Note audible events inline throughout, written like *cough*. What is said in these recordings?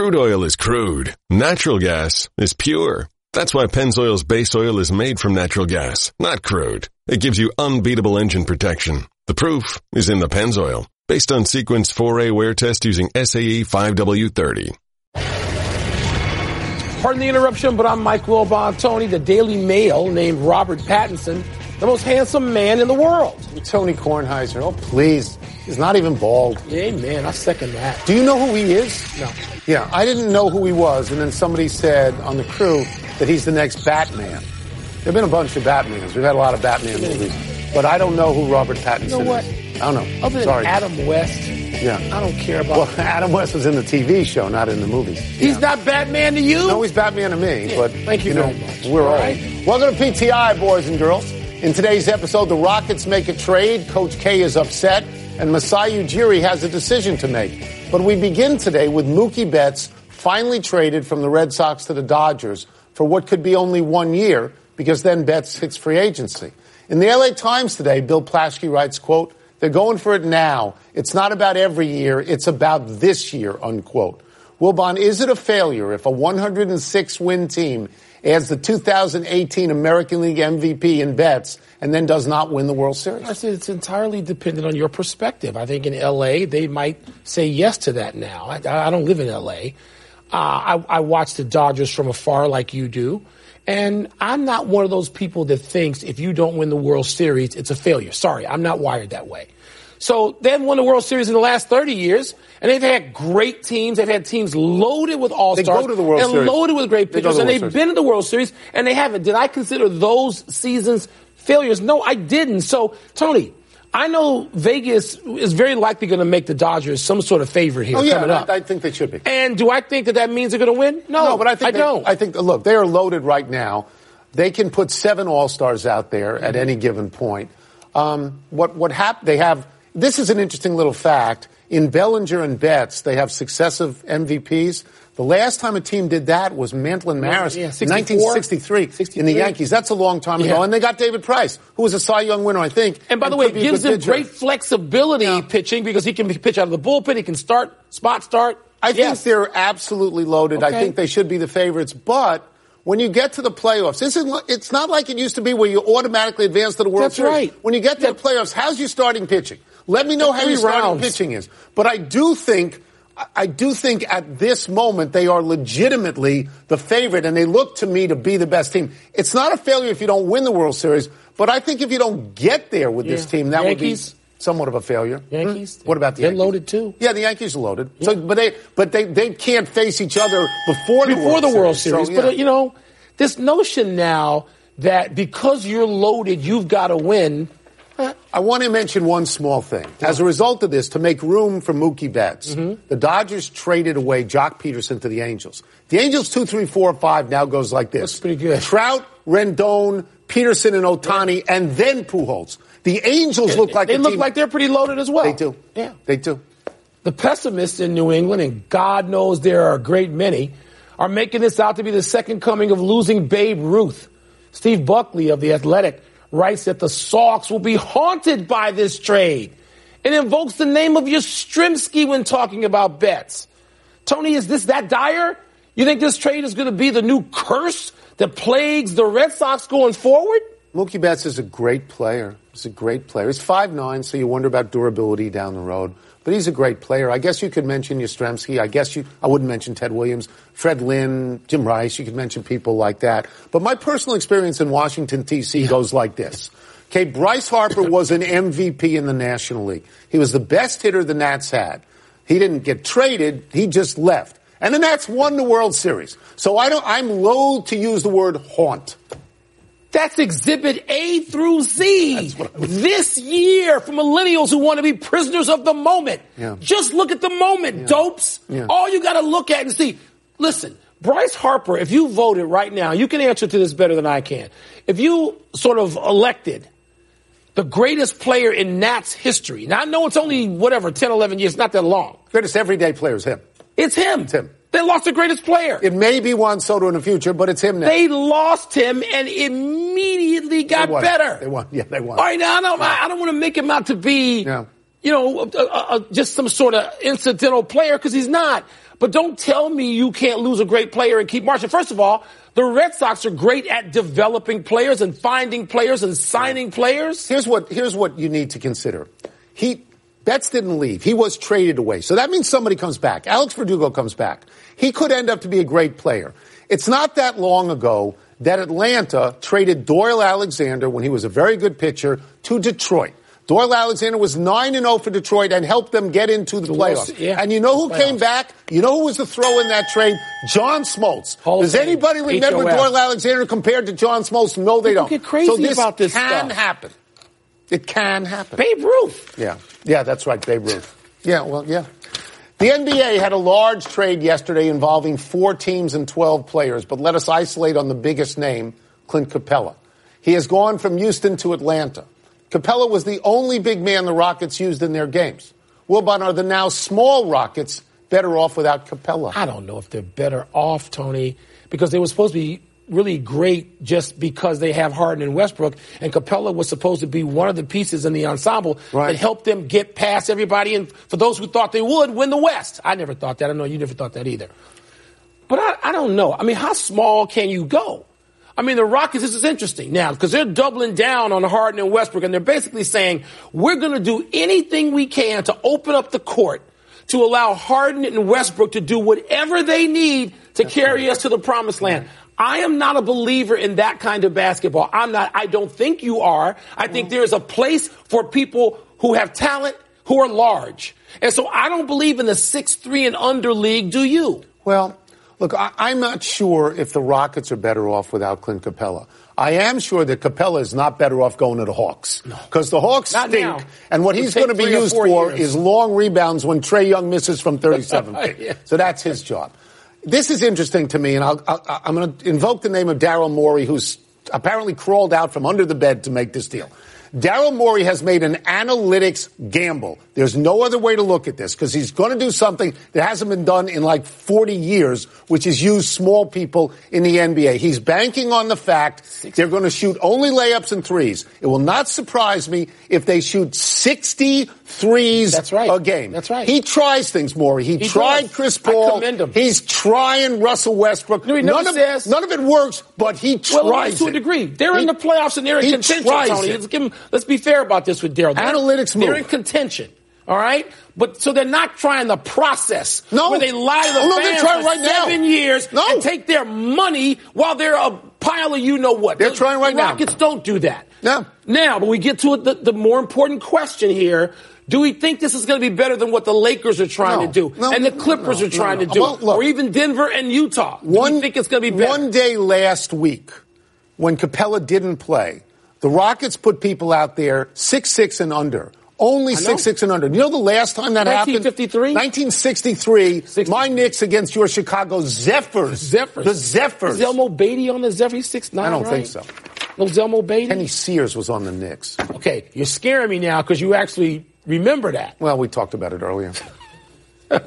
Crude oil is crude. Natural gas is pure. That's why Pennzoil's base oil is made from natural gas, not crude. It gives you unbeatable engine protection. The proof is in the Pennzoil, based on Sequence 4A wear test using SAE 5W30. Pardon the interruption, but I'm Mike Wilbon. Tony, the Daily Mail named Robert Pattinson the most handsome man in the world. Tony Kornheiser. Oh, please. He's not even bald. Amen. I second that. Do you know who he is? No. Yeah, I didn't know who he was, and then somebody said on the crew that he's the next Batman. There have been a bunch of Batmans. We've had a lot of Batman movies. But I don't know who Robert Pattinson You know what? is. I don't know. Other than Sorry. Adam West, Yeah. I don't care about. Well, *laughs* Adam West was in the TV show, not in the movies. He's not Batman to you. No, he's Batman to me, but thank you know, very much. We're All old. Welcome to PTI, boys and girls. In today's episode, the Rockets make a trade. Coach K is upset, and Masai Ujiri has a decision to make. But we begin today with Mookie Betts finally traded from the Red Sox to the Dodgers for what could be only one year, because then Betts hits free agency. In the LA Times today, Bill Plaschke writes, quote, they're going for it now. It's not about every year. It's about this year, unquote. Wilbon, is it a failure if a 106 win team adds the 2018 American League MVP in Betts and then does not win the World Series? I said it's entirely dependent on your perspective. I think in L.A. they might say yes to that now. I, I don't live in L.A. Uh, I, I watch the Dodgers from afar like you do. And I'm not one of those people that thinks if you don't win the World Series, it's a failure. Sorry, I'm not wired that way. So they haven't won the World Series in the last 30 years, and they've had great teams. They've had teams loaded with all They stars go to the World and Series. loaded with great They pitchers, the and they've Series. been to the World Series, and they haven't. Did I consider those seasons failures? No, I didn't. So, Tony, I know Vegas is very likely going to make the Dodgers some sort of favorite here Oh, yeah, coming up. I, I think they should be. and do I think that that means they're going to win? No, No, but I think I they- don't. I think look, they are loaded right now. They can put seven All Stars out there at Mm-hmm. any given point. Um, what what hap- They have. This is an interesting little fact. In Bellinger and Betts, they have successive MVPs. The last time a team did that was Mantle and Maris Yeah, in 64? 1963 in the Yankees. That's a long time ago. Yeah. And they got David Price, who was a Cy Young winner, I think. and by the way, it gives him great flexibility Yeah. pitching because he can pitch out of the bullpen. He can start, spot start. I Yes. think they're absolutely loaded. I think they should be the favorites. But when you get to the playoffs, it's not like it used to be where you automatically advance to the World That's Series. right. When you get to the playoffs, how's your starting pitching? Let me know how your starting pitching is. But I do think. I do think at this moment they are legitimately the favorite, and they look to me to be the best team. It's not a failure if you don't win the World Series, but I think if you don't get there with this team, that Yankees? would be somewhat of a failure. Yankees? Hmm? What about the They're Yankees? loaded, too. Yeah, the Yankees are loaded. So, but they, but they, they can't face each other before the before World the World Series. Series. So, But uh, you know, this notion now that because you're loaded, you've got to win. I want to mention one small thing. As a result of this, to make room for Mookie Betts, Mm-hmm. the Dodgers traded away Joc Pederson to the Angels. The Angels two, three, four, five now goes like this: That's pretty good. Trout, Rendon, Pederson, and Ohtani, and then Pujols. The Angels look like they look team- like they're pretty loaded as well. They do. Yeah. they do. The pessimists in New England, and God knows there are a great many, are making this out to be the second coming of losing Babe Ruth. Steve Buckley of The Athletic writes that the Sox will be haunted by this trade and invokes the name of Yastrzemski when talking about Betts. Tony, is this that dire? You think this trade is going to be the new curse that plagues the Red Sox going forward? Mookie Betts is a great player. He's a great player. He's five nine, so you wonder about durability down the road. But he's a great player. I guess you could mention Yastrzemski. I guess you. I wouldn't mention Ted Williams, Fred Lynn, Jim Rice. You could mention people like that. But my personal experience in Washington D.C. goes like this. Okay, Bryce Harper was an MVP in the National League. He was the best hitter the Nats had. He didn't get traded. He just left. And the Nats won the World Series. So I don't, I'm loath to use the word haunt. That's exhibit A through Z. This year for millennials who want to be prisoners of the moment. Yeah. Just look at the moment, dopes. Yeah. All you got to look at and see. Listen, Bryce Harper, if you voted right now, you can answer to this better than I can. If you sort of elected the greatest player in Nats history, now I know it's only whatever, 10, 11 years, not that long. Greatest everyday player is him. It's him. It's him. They lost the greatest player. It may be Juan Soto in the future, but it's him now. They lost him and immediately got They better. They won. Yeah, they won. All right, now I don't, I don't want to make him out to be Yeah. you know, uh, uh, just some sort of incidental player because he's not. But don't tell me you can't lose a great player and keep marching. First of all, the Red Sox are great at developing players and finding players and signing players. Here's what here's what you need to consider. He Betts didn't leave. He was traded away. So that means somebody comes back. Alex Verdugo comes back. He could end up to be a great player. It's not that long ago that Atlanta traded Doyle Alexander when he was a very good pitcher to Detroit. Doyle Alexander was 9 0 for Detroit and helped them get into the, the playoffs. Yeah, and you know who came back? You know who was the throw in that trade? John Smoltz. Hall Does anybody remember HOF. Doyle Alexander compared to John Smoltz? No, they People don't. get crazy so this about this can stuff. happen. It can happen. Babe Ruth. Yeah. Yeah, that's right, Babe Ruth. Yeah, well, yeah. The NBA had a large trade yesterday involving four teams and 12 players, but let us isolate on the biggest name, Clint Capela. He has gone from Houston to Atlanta. Capela was the only big man the Rockets used in their games. Wilbon, are the now small Rockets better off without Capela? I don't know if they're better off, Tony, because they were supposed to be really great just because they have Harden and Westbrook, and Capela was supposed to be one of the pieces in the ensemble Right. that helped them get past everybody. And for those who thought they would, win the West. I never thought that. I know you never thought that either. But I, I don't know. I mean, how small can you go? I mean, the Rockets, this is interesting now because they're doubling down on Harden and Westbrook, and they're basically saying, we're going to do anything we can to open up the court to allow Harden and Westbrook to do whatever they need to carry us to the promised land. I am not a believer in that kind of basketball. I'm not. I don't think you are. I think mm. there is a place for people who have talent, who are large. And so I don't believe in the 6-3 and under league, do you? Well, look, I, I'm not sure if the Rockets are better off without Clint Capela. I am sure that Capela is not better off going to the Hawks. Because the Hawks Not stink, now. and what It'll he's going to be used for years. is long rebounds when Trae Young misses from 37 *laughs* feet. Yeah. So that's his job. This is interesting to me, and I'll, I'm going to invoke the name of Daryl Morey, who's apparently crawled out from under the bed to make this deal. Daryl Morey has made an analytics gamble. There's no other way to look at this because he's going to do something that hasn't been done in like 40 years, which is use small people in the NBA. He's banking on the fact they're going to shoot only layups and threes. It will not surprise me if they shoot 60 threes That's right. a game. That's right. He tries things, Morey. He, He tried does. Chris I Paul. commend him. He's trying Russell Westbrook. No, none, of, says- none of it works, but he tries Well, it to a degree. They're He- in the playoffs and they're in contention, Tony. Let's, give 'em- let's be fair about this with Daryl. They're- Analytics They're in contention. All right, but so they're not trying the process No. where they lie to the no, fans trying for right now. seven years No. and take their money while they're a pile of you know what. They're The- trying right the now. Rockets don't do that. No. Now, but we get to the, the more important question here. Do we think this is going to be better than what the Lakers are trying No. to do No, and the Clippers no, are trying to do, Well, look. or even Denver and Utah? Do One, think it's going to be better? One day last week, when Capela didn't play, the Rockets put people out there six six and under. Only six six and under. You know the last time that happened? 1953? 1963. My Knicks against your Chicago Zephyrs. Zephyrs. The Zephyrs. Zelmo Beatty on the Zephyrs six nine? I don't right? think so. No Zelmo Beatty. Kenny Sears was on the Knicks. Okay, you're scaring me now because you actually remember that. Well, we talked about it earlier. *laughs*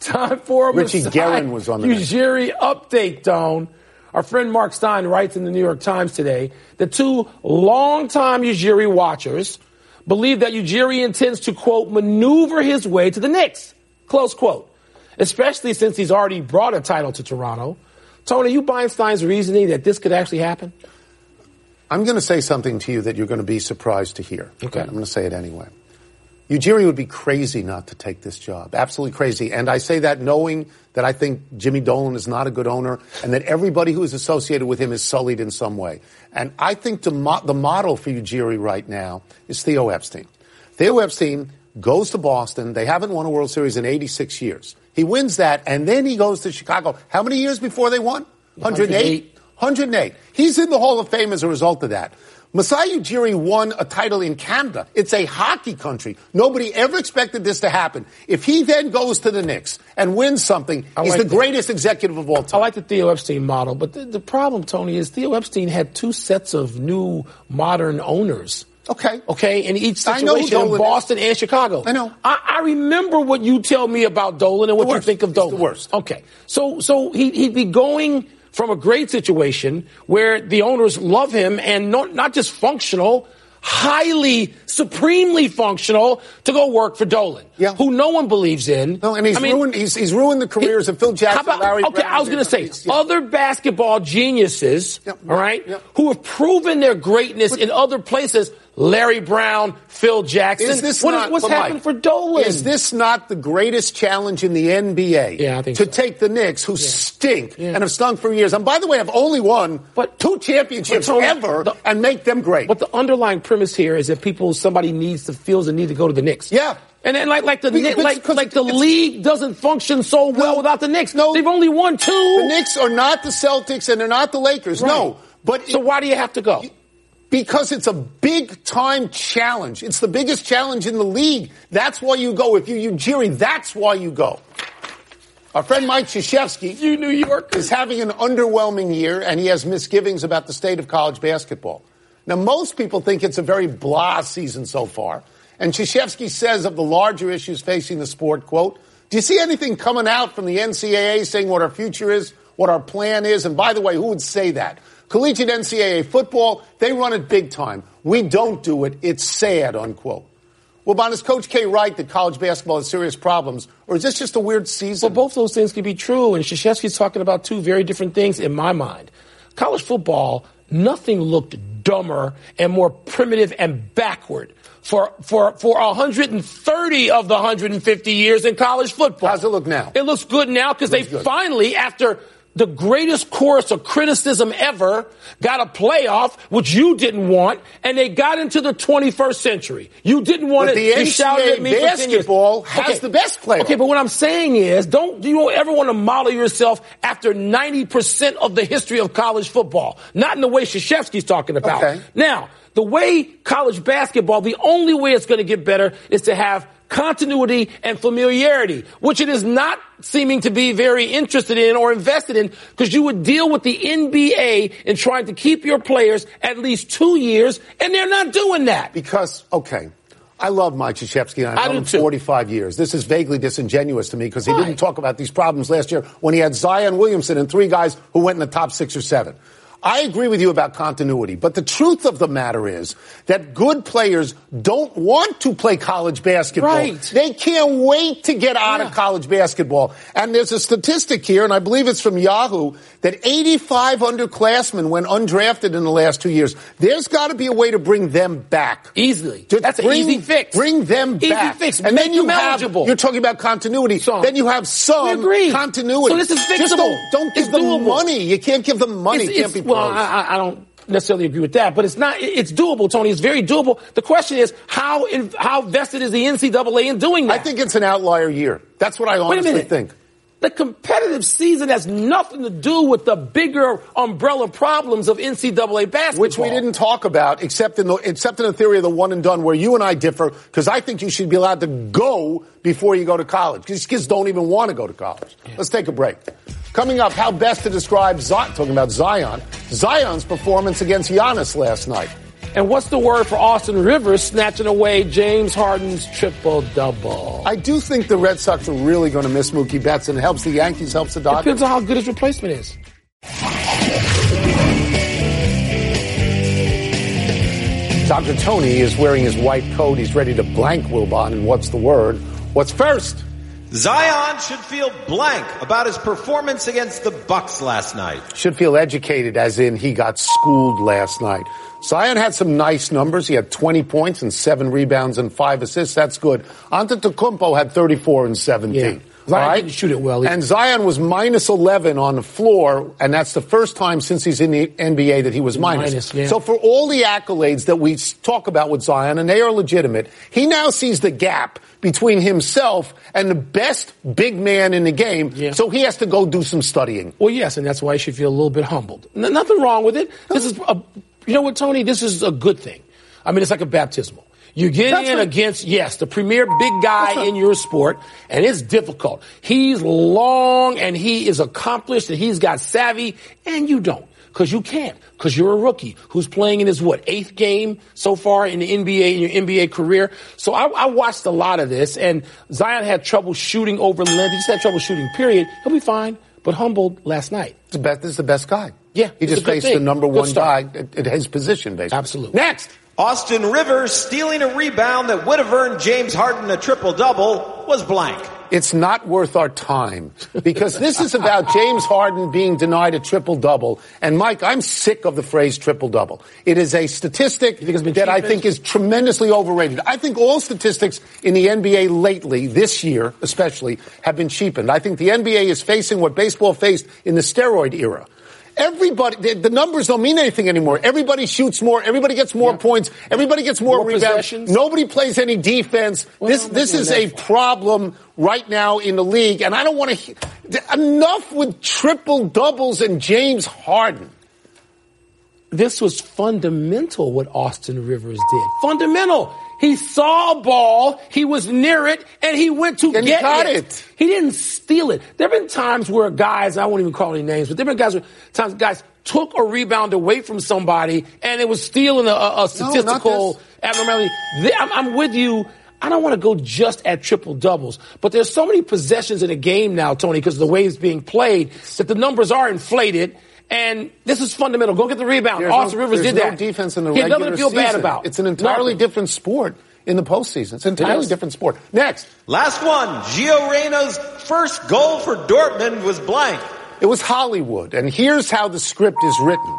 Time for a Richie Guerin was on the Ujiri update, Don. Our friend Marc Stein writes in the New York Times today that two longtime Ujiri watchers believe that Ujiri intends to, quote, maneuver his way to the Knicks, close quote, especially since he's already brought a title to Toronto. Tony, you buying Stein's reasoning that this could actually happen? I'm going to say something to you that you're going to be surprised to hear. Okay. I'm going to say it anyway. Ujiri would be crazy not to take this job. Absolutely crazy. And I say that knowing that I think Jimmy Dolan is not a good owner and that everybody who is associated with him is sullied in some way. And I think the, mo- the model for Ujiri right now is Theo Epstein. Theo Epstein goes to Boston. They haven't won a World Series in 86 years. He wins that, and then he goes to Chicago. How many years before they won? 108. 108. He's in the Hall of Fame as a result of that. Masai Ujiri won a title in Canada. It's a hockey country. Nobody ever expected this to happen. If he then goes to the Knicks and wins something, I he's like the that. greatest executive of all time. I like the Theo Epstein model, but the, the problem, Tony, is Theo Epstein had two sets of new modern owners. Okay. Okay, in each I know who situation in Dolan is. Boston and Chicago. I know. I, I remember what you tell me about Dolan and what you think of It's the Dolan. worst. Okay, so so he, he'd be going from a great situation where the owners love him and not not just functional, highly, supremely functional to go work for Dolan, Yeah. who no one believes in. No, and he's I mean, ruined. He's, he's ruined the careers of Phil Jackson, about, Larry okay, Brown. I was going to say yeah. other basketball geniuses, Yep. all right, who have proven their greatness in other places. Larry Brown, Phil Jackson. Is this What is- not, what's happened Mike, for Dolan? Is this not the greatest challenge in the NBA? Yeah, I think to so. take the Knicks, who stink Yeah. and have stunk for years, and by the way, have only won But- two championships but ever, the- and make them great. But the underlying premise here is that people, somebody needs to feels the need to go to the Knicks. Yeah. And then like like the Be- Knicks- but like like the league doesn't function so well No. without the Knicks. No. they've only won two. the Knicks are not the Celtics, and they're not the Lakers. No, but so why do you have to go? Because it's a big time challenge. It's the biggest challenge in the league. That's why you go. If you, Ujiri, that's why you go. Our friend Mike Krzyzewski You New York is having an underwhelming year, and he has misgivings about the state of college basketball. Now, most people think it's a very blah season so far. And Krzyzewski says of the larger issues facing the sport, quote, do you see anything coming out from the NCAA saying what our future is, what our plan is? And by the way, who would say that? Collegiate NCAA football, they run it big time. We don't do it. It's sad, unquote. Well, Bon, is Coach K right that college basketball has serious problems, or is this just a weird season? Well, both those things can be true, and Krzyzewski's talking about two very different things in my mind. College football, nothing looked dumber and more primitive and backward for for for 130 of the 150 years in college football. How's it look now? It looks good now because they good. finally, after the greatest chorus of criticism ever, got a playoff, which you didn't want, and they got into the 21st century. You didn't want But it. the you shouted at NCAA me for 10 years. basketball has the best playoff. Okay, but what I'm saying is, don't you ever want to model yourself after 90% of the history of college football. Not in the way Krzyzewski's talking about. Okay. Now, the way college basketball, the only way it's going to get better is to have continuity and familiarity, which it is not seeming to be very interested in or invested in because you would deal with the NBA in trying to keep your players at least two years and they're not doing that. Because, okay, I love Mike Krzyzewski, and I I've known him too. 45 years. This is vaguely disingenuous to me because he didn't talk about these problems last year when he had Zion Williamson and three guys who went in the top six or seven. I agree with you about continuity, but the truth of the matter is that good players don't want to play college basketball. Right. They can't wait to get out Yeah. of college basketball. And there's a statistic here, and I believe it's from Yahoo, that 85 underclassmen went undrafted in the last two years. There's got to be a way to bring them back. Easily. Just That's an easy fix. Bring them Easy back. fix. And Make then you them have, eligible. you're talking about continuity. Some. Then you have some continuity. So this is Just fixable. don't, don't give It's them doable. money. You can't give them money. It's- it can't be it's- well. I, I- don't necessarily agree with that, but it's not. It's doable, Tony. It's very doable. The question is how in, how vested is the NCAA in doing that? I think it's an outlier year. That's what I Wait a honestly minute. think. The competitive season has nothing to do with the bigger umbrella problems of NCAA basketball. Which we didn't talk about, except in the except in the theory of the one and done, where you and I differ. Because I think you should be allowed to go before you go to college. Because kids don't even want to go to college. Let's take a break. Coming up, how best to describe Zion, talking about Zion, Zion's performance against Giannis last night. And what's the word for Austin Rivers snatching away James Harden's triple double? I do think the Red Sox are really going to miss Mookie Betts, and it helps the Yankees, helps the Dodgers. Depends on how good his replacement is. Dr. Tony is wearing his white coat. He's ready to blank Wilbon. And what's the word? What's first? Zion should feel blank about his performance against the Bucks last night. Should feel educated, as in he got schooled last night. Zion had some nice numbers. He had 20 points and seven rebounds and five assists. That's good. Antetokounmpo had 34 and 17. Yeah. Zion right? didn't shoot it well either. And Zion was minus 11 on the floor, and that's the first time since he's in the NBA that he was minus. Minus, yeah. So for all the accolades that we talk about with Zion, and they are legitimate, he now sees the gap between himself and the best big man in the game. Yeah. So he has to go do some studying. Well, yes, and that's why he should feel a little bit humbled. N- nothing wrong with it. This is, a, you know what, Tony? This is a good thing. I mean, it's like a baptismal. You get That's in right. against, yes, the premier big guy in your sport, and it's difficult. He's long and he is accomplished and he's got savvy, and you don't. Cause you can't. Cause you're a rookie who's playing in his what, eighth game so far in the NBA, in your NBA career. So I, I watched a lot of this and Zion had trouble shooting over length. He just had trouble shooting, period. He'll be fine, but humbled last night. The best, this is the best guy. Yeah, He just faced thing. the number Good one start. guy at, at his position, basically. Absolutely. Next. Austin Rivers stealing a rebound that would have earned James Harden a triple double was blank. It's not worth our time because this is about *laughs* James Harden being denied a triple double. And Mike, I'm sick of the phrase triple double. It is a statistic that I think is tremendously overrated. I think all statistics in the NBA lately, this year especially, have been cheapened. I think the NBA is facing what baseball faced in the steroid era. Everybody, the, the numbers don't mean anything anymore. Everybody shoots more. Everybody gets more Yeah. points. Everybody gets more, More rebounds. Nobody plays any defense. Well, this this is a problem right now in the league, and I don't want to. Enough with triple doubles and James Harden. this was fundamental what Austin Rivers did. Fundamental. He saw a ball, he was near it, and he went to And get got it. it. He didn't steal it. There have been times where guys, I won't even call any names, but there have been guys where times guys took a rebound away from somebody and it was stealing a, a, statistical this. abnormality. I'm, I'm with you. I don't want to go just at triple doubles, but there's so many possessions in a game now, Tony, because of the way it's being played, that the numbers are inflated. And this is fundamental. Go get the rebound. There's Austin no, Rivers did no that. defense in the he had regular nothing to feel bad season. about. It's an entirely Nothing. different sport in the postseason. It's an entirely is. different sport. Next, Last one, Gio Reyna's first goal for Dortmund was blank. it was Hollywood, and here's how the script is written.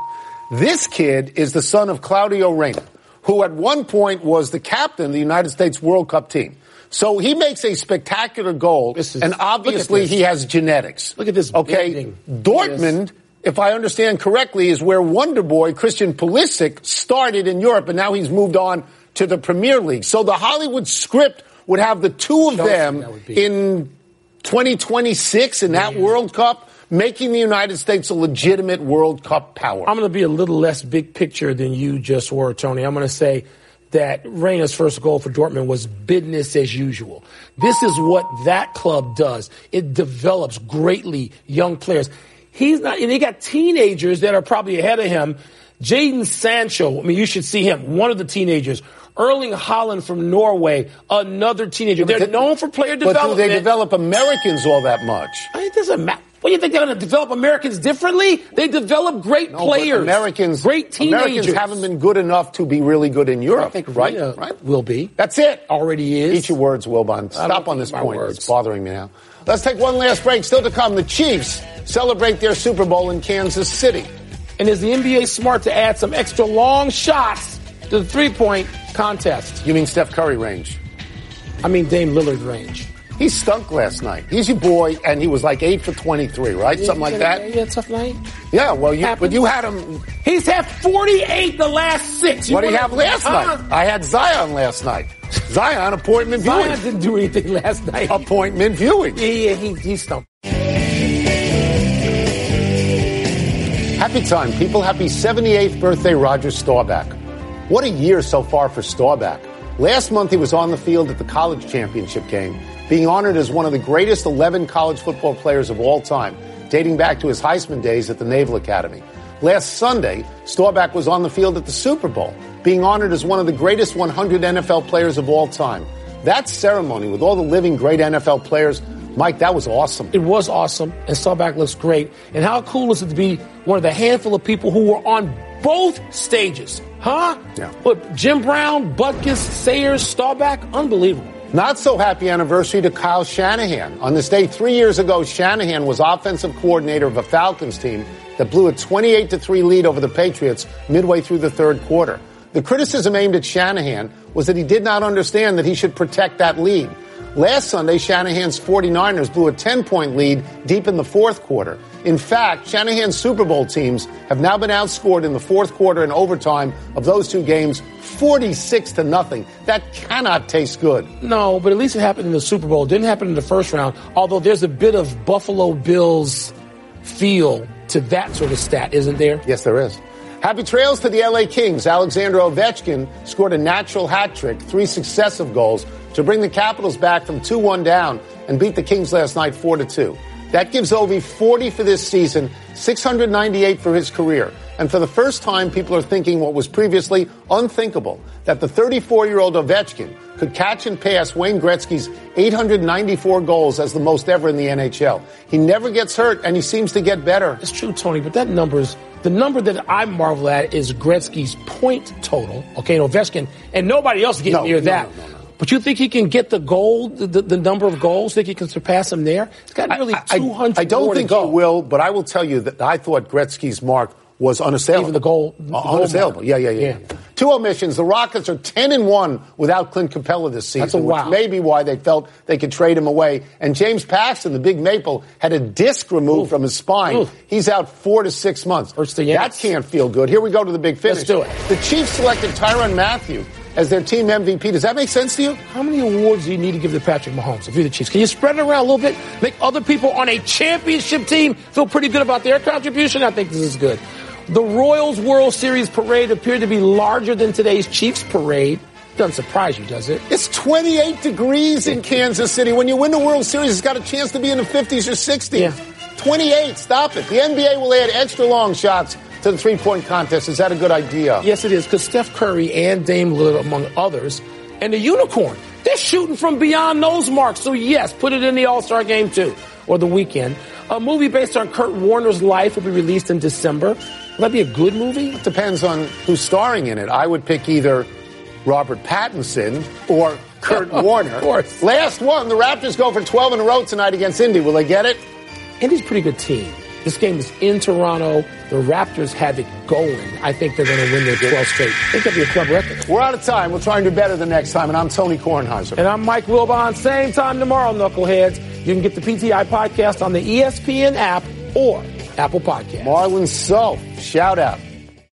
This kid is the son of Claudio Reyna, who at one point was the captain of the United States World Cup team. So he makes a spectacular goal, This is- and obviously this. he has genetics. Look at this Okay, bending. Dortmund, if I understand correctly, is where Wonder Boy Christian Pulisic started in Europe, and now he's moved on to the Premier League. So the Hollywood script would have the two of Chelsea, them that would be. in 2026 in that World Cup, making the United States a legitimate World Cup power. I'm going to be a little less big picture than you just were, Tony. I'm going to say that Reyna's first goal for Dortmund was business as usual. This is what that club does. It develops greatly young players. He's not, and they got teenagers that are probably ahead of him. Jadon Sancho, I mean, you should see him, one of the teenagers. Erling Haaland from Norway, another teenager. They're known for player development. But do they develop Americans all that much? I mean, It doesn't matter. What do you think they're going to develop Americans differently? They develop great No, players, Americans, great teenagers. Americans haven't been good enough to be really good in Europe, I think right? Right? will be. That's it. Already is. Eat your words, Wilbon. Stop on this point. words. It's bothering me now. Let's take one last break. Still to come, the Chiefs celebrate their Super Bowl in Kansas City. And is the NBA smart to add some extra long shots to the three-point contest? You mean Steph Curry range? I mean Dame Lillard range. He stunk last night. He's your boy, and he was like eight for twenty-three, right? Something like that. Yeah, tough night. Yeah. Well, you, Happens. but you had him. He's had 48 the last six. You What did he have last night? I had Zion last night. Zion appointment viewing. Zion didn't do anything last night. Appointment viewing. Yeah, yeah, he, he stumped. Happy time, people. Happy 78th birthday, Roger Staubach. What a year so far for Staubach. Last month, he was on the field at the college championship game, being honored as one of the greatest 11 college football players of all time, dating back to his Heisman days at the Naval Academy. Last Sunday, Staubach was on the field at the Super Bowl, being honored as one of the greatest 100 NFL players of all time. That ceremony with all the living great NFL players, Mike, that was awesome. It was awesome, and Staubach looks great. And how cool is it to be one of the handful of people who were on both stages? Huh? Yeah. But Jim Brown, Butkus, Sayers, Staubach, unbelievable. Not so happy anniversary to Kyle Shanahan. On this day three years ago, Shanahan was offensive coordinator of a Falcons team that blew a 28 to 3 lead over the Patriots midway through the third quarter. The criticism aimed at Shanahan was that he did not understand that he should protect that lead. Last Sunday, Shanahan's 49ers blew a 10 point lead deep in the fourth quarter. In fact, Shanahan's Super Bowl teams have now been outscored in the fourth quarter and overtime of those two games 46 to nothing. That cannot taste good. No, but at least it happened in the Super Bowl. It didn't happen in the first round, although there's a bit of Buffalo Bills feel to that sort of stat, isn't there? Yes, there is. Happy trails to the LA Kings. Alexander Ovechkin scored a natural hat trick, three successive goals to bring the Capitals back from 2-1 down and beat the Kings last night 4-2. That gives Ovi 40 for this season, 698 for his career. And for the first time, people are thinking what was previously unthinkable, that the 34-year-old Ovechkin could catch and pass Wayne Gretzky's 894 goals as the most ever in the NHL. He never gets hurt, and he seems to get better. It's true, Tony, but that number's The number that I marvel at is Gretzky's point total. Okay, and Ovechkin, and nobody else getting No, near no, that. no. But you think he can get the goal, the, the number of goals? Think he can surpass him there? It's got nearly I- I- 200 I, don't more to think he will, but I will tell you that I thought Gretzky's mark was unassailable. Even the goal- the Uh, unassailable. Yeah, yeah, yeah, Yeah. Two omissions. The Rockets are 10 and 1 without Clint Capela this season, That's a wow. which may be why they felt they could trade him away. And James Paxton, the big maple, had a disc removed Ooh. from his spine. Ooh. He's out four to six months. That can't feel good. Here we go to the big finish. Let's do it. The Chiefs selected Tyrann Mathieu as their team MVP. Does that make sense to you? How many awards do you need to give to Patrick Mahomes if you're the Chiefs? Can you spread it around a little bit? Make other people on a championship team feel pretty good about their contribution? I think this is good. The Royals World Series parade appeared to be larger than today's Chiefs parade. Doesn't surprise you, does it? It's 28 degrees in Kansas City. When you win the World Series, it's got a chance to be in the 50s or 60s. Yeah. 28, stop it. The NBA will add extra long shots to the three point contest. Is that a good idea? Yes, it is, because Steph Curry and Dame Lillard, among others, and the Unicorn, they're shooting from beyond those marks. So, yes, put it in the All Star game, too, or the weekend. A movie based on Kurt Warner's life will be released in December. Will that be a good movie? It Depends on who's starring in it. I would pick either Robert Pattinson or Kurt *laughs* Warner. Of course. Last one. The Raptors go for 12 in a row tonight against Indy. Will they get it? Indy's a pretty good team. This game is in Toronto. The Raptors have it going. I think they're going to win their 12 straight. I think that'll be a club record. We're out of time. We'll try and do better the next time. And I'm Tony Kornheiser. And I'm Mike Wilbon. Same time tomorrow, Knuckleheads. You can get the PTI podcast on the ESPN app or Apple Podcast. Marlon So, shout out.